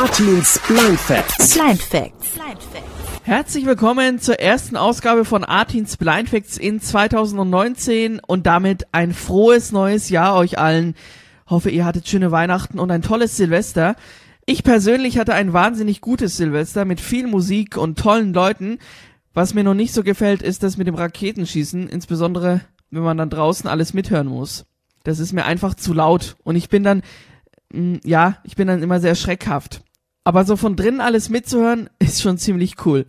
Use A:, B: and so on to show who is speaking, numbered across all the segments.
A: Artins Blind Facts.
B: Blind Facts.
C: Herzlich willkommen zur ersten Ausgabe von Artins Blind Facts in 2019 und damit ein frohes neues Jahr euch allen. Hoffe, ihr hattet schöne Weihnachten und ein tolles Silvester. Ich persönlich hatte ein wahnsinnig gutes Silvester mit viel Musik und tollen Leuten. Was mir noch nicht so gefällt, ist das mit dem Raketenschießen, insbesondere wenn man dann draußen alles mithören muss. Das ist mir einfach zu laut und ich bin dann, mh, ja, ich bin dann immer sehr schreckhaft. Aber so von drinnen alles mitzuhören, ist schon ziemlich cool.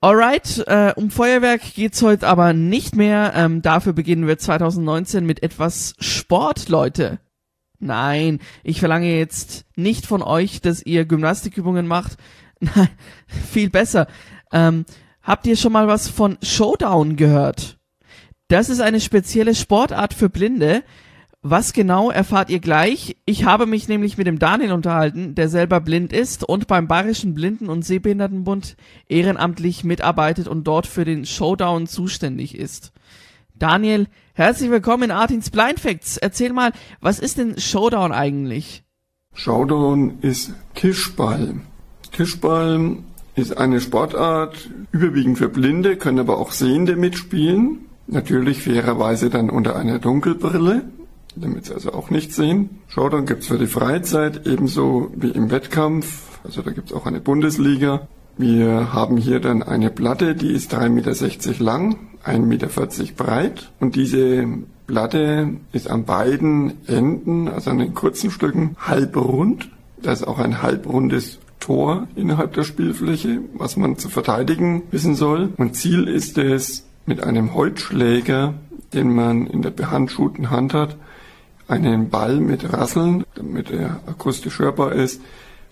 C: Alright, äh, um Feuerwerk geht's heute aber nicht mehr. Ähm, dafür beginnen wir 2019 mit etwas Sport, Leute. Nein, ich verlange jetzt nicht von euch, dass ihr Gymnastikübungen macht. Nein, viel besser. Ähm, habt ihr schon mal was von Showdown gehört? Das ist eine spezielle Sportart für Blinde. Was genau erfahrt ihr gleich? Ich habe mich nämlich mit dem Daniel unterhalten, der selber blind ist und beim Bayerischen Blinden- und Sehbehindertenbund ehrenamtlich mitarbeitet und dort für den Showdown zuständig ist. Daniel, herzlich willkommen in Artins Blind Facts. Erzähl mal, was ist denn Showdown eigentlich?
D: Showdown ist Tischball. Tischball ist eine Sportart, überwiegend für Blinde, können aber auch Sehende mitspielen. Natürlich fairerweise dann unter einer Dunkelbrille, damit sie also auch nichts sehen. Showdown gibt's für die Freizeit ebenso wie im Wettkampf. Also da gibt's auch eine Bundesliga. Wir haben hier dann eine Platte, die ist 3,60 Meter lang, 1,40 Meter breit. Und diese Platte ist an beiden Enden, also an den kurzen Stücken, halbrund. Da ist auch ein halbrundes Tor innerhalb der Spielfläche, was man zu verteidigen wissen soll. Und Ziel ist es, mit einem Holzschläger, den man in der behandschuhten Hand hat, einen Ball mit Rasseln, damit er akustisch hörbar ist,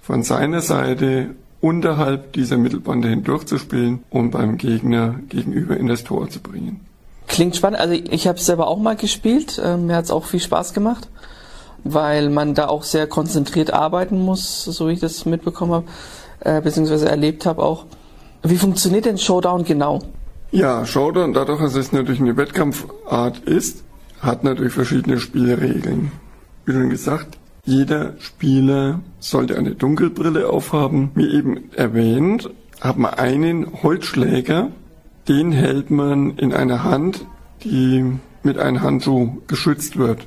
D: von seiner Seite unterhalb dieser Mittelbande hindurchzuspielen, um beim Gegner gegenüber in das Tor zu bringen.
E: Klingt spannend. Also ich habe es selber auch mal gespielt. Ähm, mir hat es auch viel Spaß gemacht, weil man da auch sehr konzentriert arbeiten muss, so wie ich das mitbekommen habe, äh, beziehungsweise erlebt habe auch. Wie funktioniert denn Showdown genau?
D: Ja, Showdown, dadurch, dass es natürlich eine Wettkampfart ist, hat natürlich verschiedene Spielregeln. Wie schon gesagt, jeder Spieler sollte eine Dunkelbrille aufhaben. Wie eben erwähnt, hat man einen Holzschläger, den hält man in einer Hand, die mit einem Handschuh geschützt wird.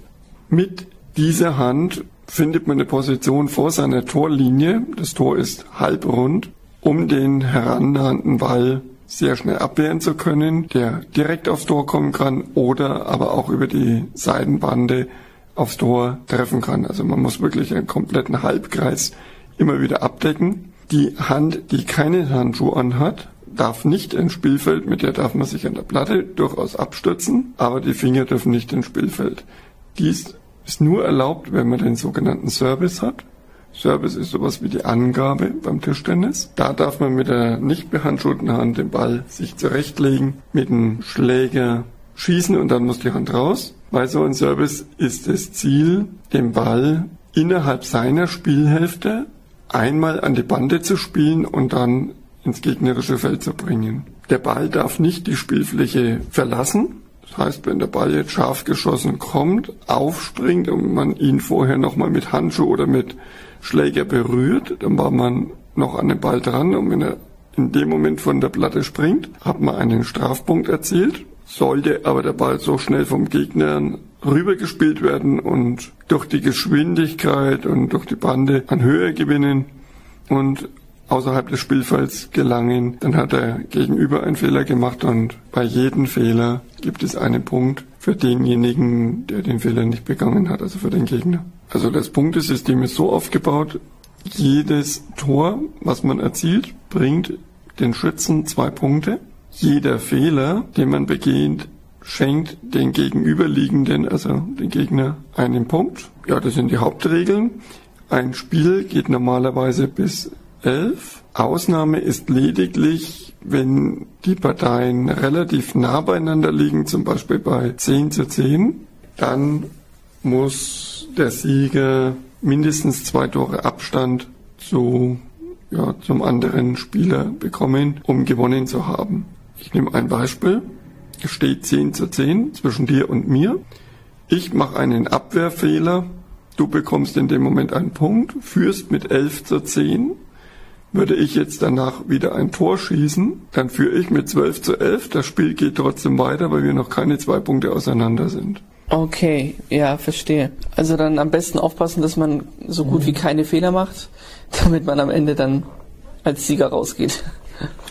D: Mit dieser Hand findet man eine Position vor seiner Torlinie, das Tor ist halbrund, um den herannahenden Ball sehr schnell abwehren zu können, der direkt aufs Tor kommen kann oder aber auch über die Seitenbande aufs Tor treffen kann. Also man muss wirklich einen kompletten Halbkreis immer wieder abdecken. Die Hand, die keinen Handschuh anhat, darf nicht ins Spielfeld, mit der darf man sich an der Platte durchaus abstützen, aber die Finger dürfen nicht ins Spielfeld. Dies ist nur erlaubt, wenn man den sogenannten Service hat. Service ist sowas wie die Angabe beim Tischtennis. Da darf man mit der nicht behandschuhten Hand den Ball sich zurechtlegen, mit dem Schläger schießen und dann muss die Hand raus. Bei so einem Service ist das Ziel, den Ball innerhalb seiner Spielhälfte einmal an die Bande zu spielen und dann ins gegnerische Feld zu bringen. Der Ball darf nicht die Spielfläche verlassen. Das heißt, wenn der Ball jetzt scharf geschossen kommt, aufspringt und man ihn vorher nochmal mit Handschuh oder mit Schläger berührt, dann war man noch an dem Ball dran und wenn er in dem Moment von der Platte springt, hat man einen Strafpunkt erzielt. Sollte aber der Ball so schnell vom Gegner rübergespielt werden und durch die Geschwindigkeit und durch die Bande an Höhe gewinnen und außerhalb des Spielfelds gelangen, dann hat der Gegenüber einen Fehler gemacht und bei jedem Fehler gibt es einen Punkt für denjenigen, der den Fehler nicht begangen hat, also für den Gegner. Also das Punktesystem ist so aufgebaut, jedes Tor, was man erzielt, bringt den Schützen zwei Punkte. Jeder Fehler, den man begeht, schenkt den Gegenüberliegenden, also den Gegner, einen Punkt. Ja, das sind die Hauptregeln. Ein Spiel geht normalerweise bis elf. Ausnahme ist lediglich, wenn die Parteien relativ nah beieinander liegen, zum Beispiel bei 10 zu 10, dann muss der Sieger mindestens zwei Tore Abstand zu, ja, zum anderen Spieler bekommen, um gewonnen zu haben. Ich nehme ein Beispiel. Es steht 10 zu 10 zwischen dir und mir. Ich mache einen Abwehrfehler du bekommst in dem Moment einen Punkt, führst mit 11 zu 10. Würde ich jetzt danach wieder ein Tor schießen, dann führe ich mit 12 zu 11. Das Spiel geht trotzdem weiter, weil wir noch keine zwei Punkte auseinander sind.
E: Okay, ja, verstehe. Also dann am besten aufpassen, dass man so gut wie keine Fehler macht, damit man am Ende dann als Sieger rausgeht.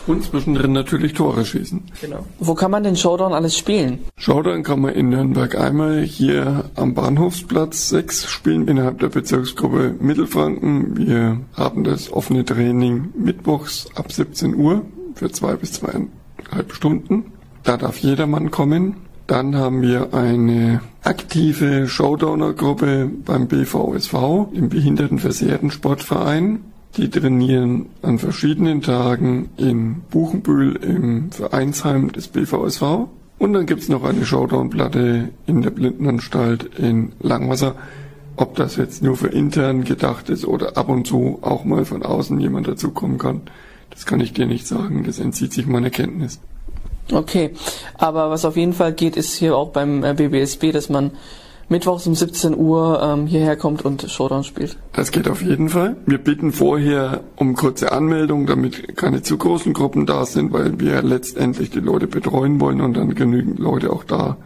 D: Und zwischendrin natürlich Tore schießen.
E: Genau. Wo kann man den Showdown alles spielen?
D: Showdown kann man in Nürnberg einmal hier am Bahnhofsplatz 6 spielen innerhalb der Bezirksgruppe Mittelfranken. Wir haben das offene Training mittwochs ab 17 Uhr für zwei bis zweieinhalb Stunden. Da darf jedermann kommen. Dann haben wir eine aktive Showdowner-Gruppe beim BVSV, dem Behindertenversehrten Sportverein. Die trainieren an verschiedenen Tagen in Buchenbühl im Vereinsheim des BVSV. Und dann gibt's noch eine Showdown-Platte in der Blindenanstalt in Langwasser. Ob das jetzt nur für intern gedacht ist oder ab und zu auch mal von außen jemand dazukommen kann, das kann ich dir nicht sagen. Das entzieht sich meiner Kenntnis.
E: Okay, aber was auf jeden Fall geht, ist hier auch beim BBSB, dass man mittwochs um 17 Uhr ähm, hierher kommt und Showdown spielt.
D: Das geht auf jeden Fall. Wir bitten vorher um kurze Anmeldung, damit keine zu großen Gruppen da sind, weil wir letztendlich die Leute betreuen wollen und dann genügend Leute auch da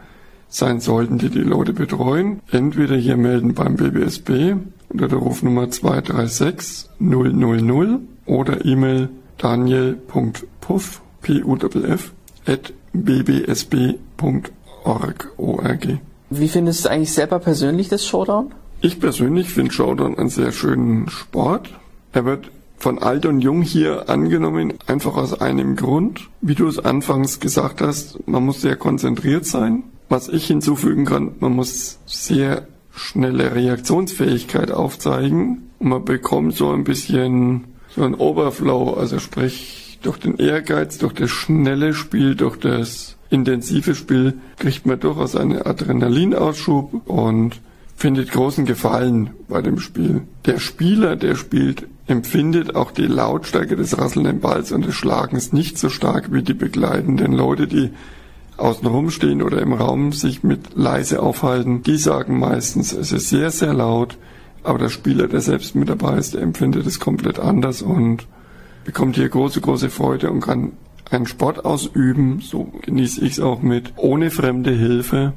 D: sein sollten, die die Leute betreuen. Entweder hier melden beim BBSB unter der Rufnummer 236 000 oder E-Mail daniel.puff, P-U-F-F, bbsb.org.
E: Wie findest du eigentlich selber persönlich das Showdown?
D: Ich persönlich finde Showdown einen sehr schönen Sport. Er wird von alt und jung hier angenommen, einfach aus einem Grund. Wie du es anfangs gesagt hast, man muss sehr konzentriert sein. Was ich hinzufügen kann, man muss sehr schnelle Reaktionsfähigkeit aufzeigen. Und man bekommt so ein bisschen so ein Overflow, also sprich durch den Ehrgeiz, durch das schnelle Spiel, durch das intensive Spiel kriegt man durchaus einen Adrenalinausschub und findet großen Gefallen bei dem Spiel. Der Spieler, der spielt, empfindet auch die Lautstärke des rasselnden Balls und des Schlagens nicht so stark wie die begleitenden Leute, die außenrum stehen oder im Raum sich mit leise aufhalten. Die sagen meistens, es ist sehr, sehr laut, aber der Spieler, der selbst mit dabei ist, der empfindet es komplett anders und bekommt hier große, große Freude und kann einen Sport ausüben, so genieße ich es auch mit, ohne fremde Hilfe,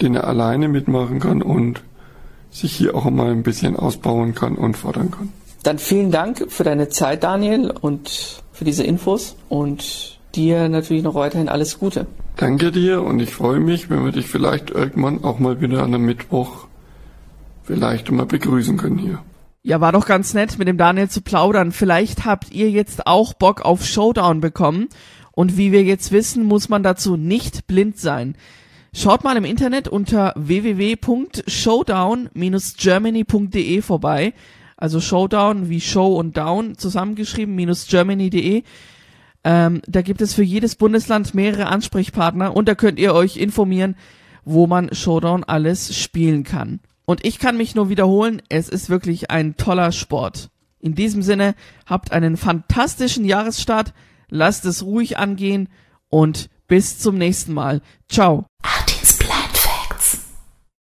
D: den er alleine mitmachen kann und sich hier auch mal ein bisschen ausbauen kann und fordern kann.
E: Dann vielen Dank für deine Zeit, Daniel, und für diese Infos und dir natürlich noch weiterhin alles Gute.
D: Danke dir und ich freue mich, wenn wir dich vielleicht irgendwann auch mal wieder an einem Mittwoch vielleicht mal begrüßen können hier.
C: Ja, war doch ganz nett, mit dem Daniel zu plaudern. Vielleicht habt ihr jetzt auch Bock auf Showdown bekommen. Und wie wir jetzt wissen, muss man dazu nicht blind sein. Schaut mal im Internet unter www.showdown-germany.de vorbei. Also Showdown wie Show und Down zusammengeschrieben, germany.de. Ähm, da gibt es für jedes Bundesland mehrere Ansprechpartner und da könnt ihr euch informieren, wo man Showdown alles spielen kann. Und ich kann mich nur wiederholen, es ist wirklich ein toller Sport. In diesem Sinne, habt einen fantastischen Jahresstart, lasst es ruhig angehen und bis zum nächsten Mal. Ciao.